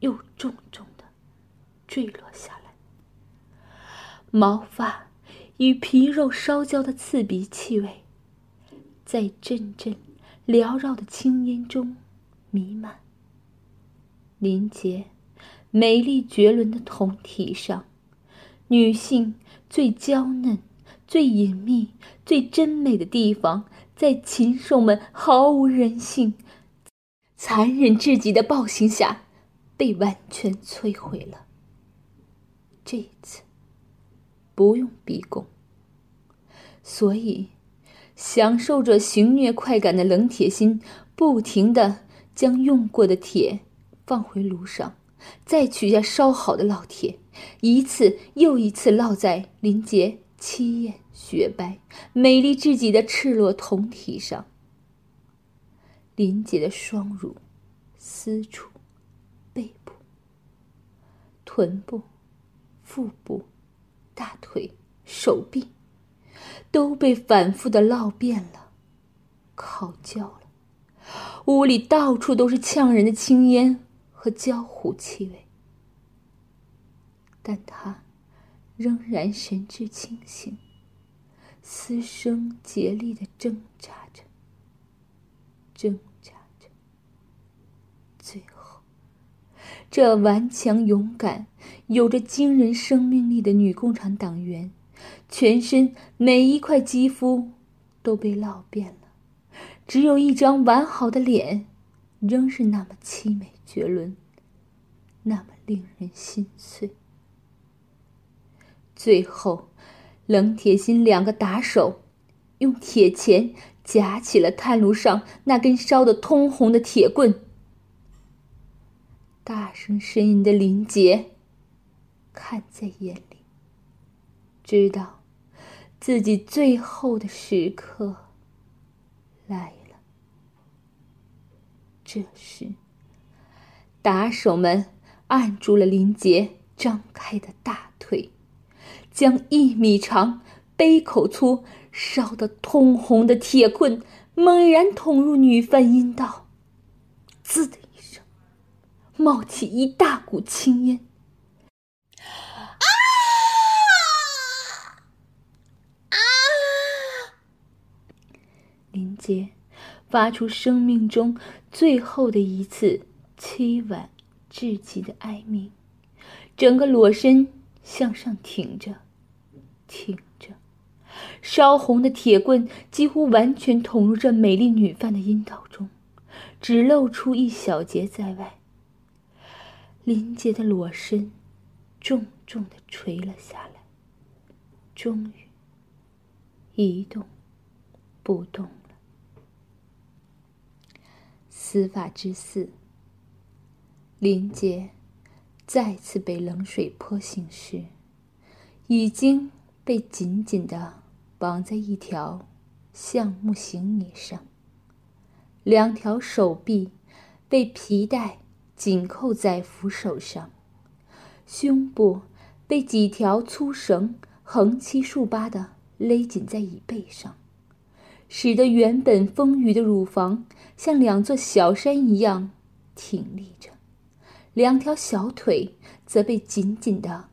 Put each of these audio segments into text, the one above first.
又重重的坠落下来，毛发与皮肉烧焦的刺鼻气味，在阵阵缭绕的青烟中弥漫。林杰美丽绝伦的酮体上，女性最娇嫩、最隐秘、最真美的地方，在禽兽们毫无人性、残忍至极的暴行下，被完全摧毁了。这一次，不用逼供，所以享受着行虐快感的冷铁心，不停的将用过的铁。放回炉上，再取下烧好的烙铁，一次又一次烙在林杰凄艳雪白、美丽至极的赤裸铜体上。林杰的双乳、私处、臀部、腹部、大腿、手臂，都被反复的烙遍了，烤焦了。屋里到处都是呛人的青烟。和焦糊气味，但他仍然神志清醒，嘶声竭力的挣扎着，挣扎着。最后，这顽强勇敢、有着惊人生命力的女共产党员，全身每一块肌肤都被烙遍了，只有一张完好的脸。仍是那么凄美绝伦，那么令人心碎。最后，冷铁心两个打手用铁钳夹起了炭炉上那根烧得通红的铁棍。大声呻吟的林杰看在眼里，知道自己最后的时刻来了。这时，打手们按住了林杰张开的大腿，将一米长、杯口粗、烧得通红的铁棍猛然捅入女犯阴道，滋的，冒起一大股青烟。啊！啊！林杰。发出生命中最后的一次凄婉至极的哀鸣，整个裸身向上挺着，挺着，烧红的铁棍几乎完全捅入这美丽女犯的阴道中，只露出一小截在外。林杰的裸身重重的垂了下来，终于一动不动了。司法之四，林杰再次被冷水泼醒时，已经被紧紧的绑在一条橡木行椅上，两条手臂被皮带紧扣在扶手上，胸部被几条粗绳横七竖八的勒紧在椅背上。使得原本丰腴的乳房像两座小山一样挺立着，两条小腿则被紧紧的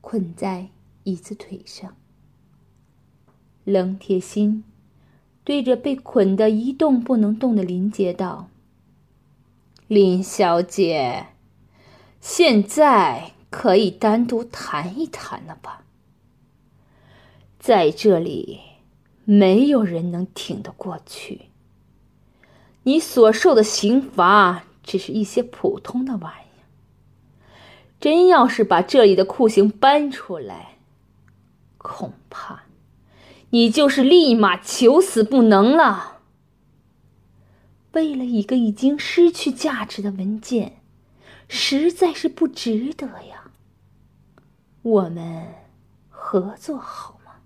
捆在椅子腿上。冷铁心对着被捆得一动不能动的林杰道：“林小姐，现在可以单独谈一谈了吧？在这里。”没有人能挺得过去。你所受的刑罚只是一些普通的玩意儿。真要是把这里的酷刑搬出来，恐怕你就是立马求死不能了。为了一个已经失去价值的文件，实在是不值得呀。我们合作好吗。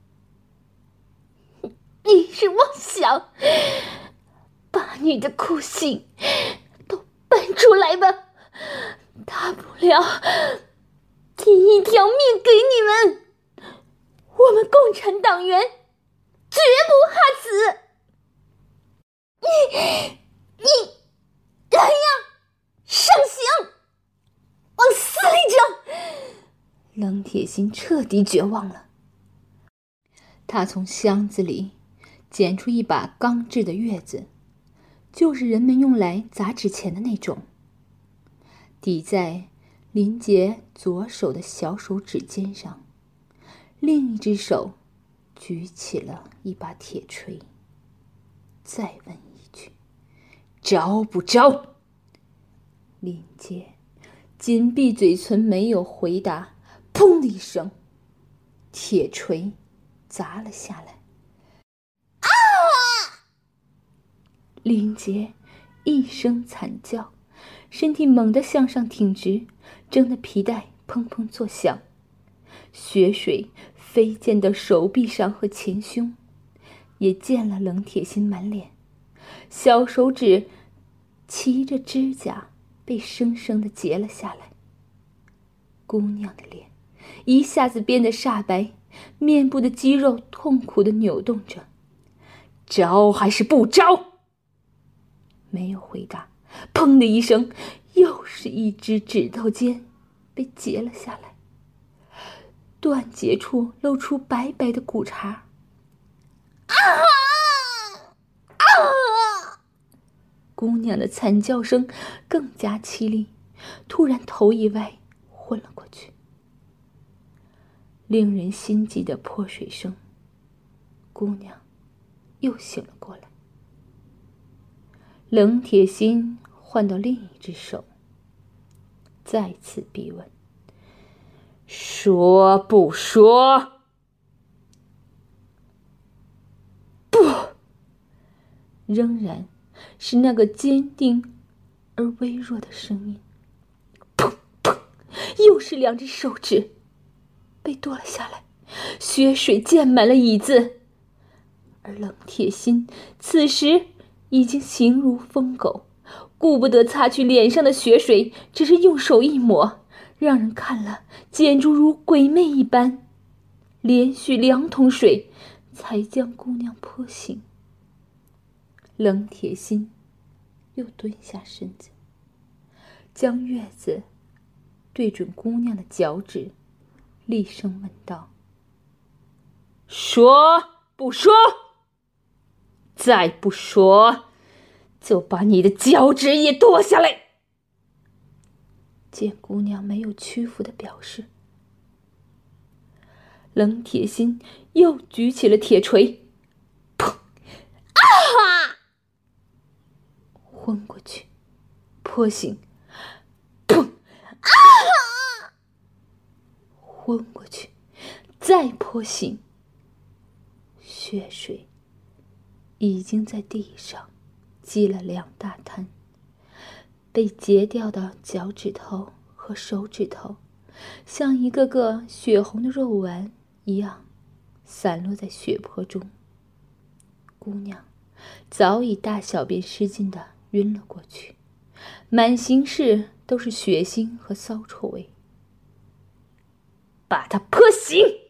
你是妄想把你的酷刑都搬出来吧？大不了提一条命给你们，我们共产党员绝不怕死。你你来呀，上刑！冷铁心彻底绝望了。他从箱子里捡出一把钢制的月子，就是人们用来砸纸钱的那种。抵在林杰左手的小手指尖上，另一只手举起了一把铁锤。再问一句：“招不招？”林杰紧闭嘴唇，没有回答。砰的一声，铁锤。砸了下来！啊！林杰一声惨叫，身体猛地向上挺直，挣的皮带砰砰作响，血水飞溅到手臂上和前胸，也溅了冷铁心满脸，小手指骑着指甲被生生的截了下来。姑娘的脸一下子变得煞白。面部的肌肉痛苦的扭动着，招还是不招？没有回答。砰的一声，又是一只指头尖被截了下来，断节处露出白白的骨茬。啊啊！姑娘的惨叫声更加凄厉，突然头一歪，昏了过去。令人心悸的泼水声。姑娘又醒了过来。冷铁心换到另一只手，再次逼问：“说不说？”不，仍然是那个坚定而微弱的声音。砰砰，又是两只手指。被剁了下来，血水溅满了椅子，而冷铁心此时已经形如疯狗，顾不得擦去脸上的血水，只是用手一抹，让人看了简直如鬼魅一般。连续两桶水才将姑娘泼醒。冷铁心又蹲下身子，将月子对准姑娘的脚趾。厉声问道：“说不说？再不说，就把你的脚趾也剁下来！”见姑娘没有屈服的表示，冷铁心又举起了铁锤，砰！啊！昏过去，泼醒，砰！啊！昏过去，再泼醒。血水已经在地上积了两大滩，被截掉的脚趾头和手指头，像一个个血红的肉丸一样，散落在血泊中。姑娘早已大小便失禁的晕了过去，满行室都是血腥和骚臭味。把他泼醒。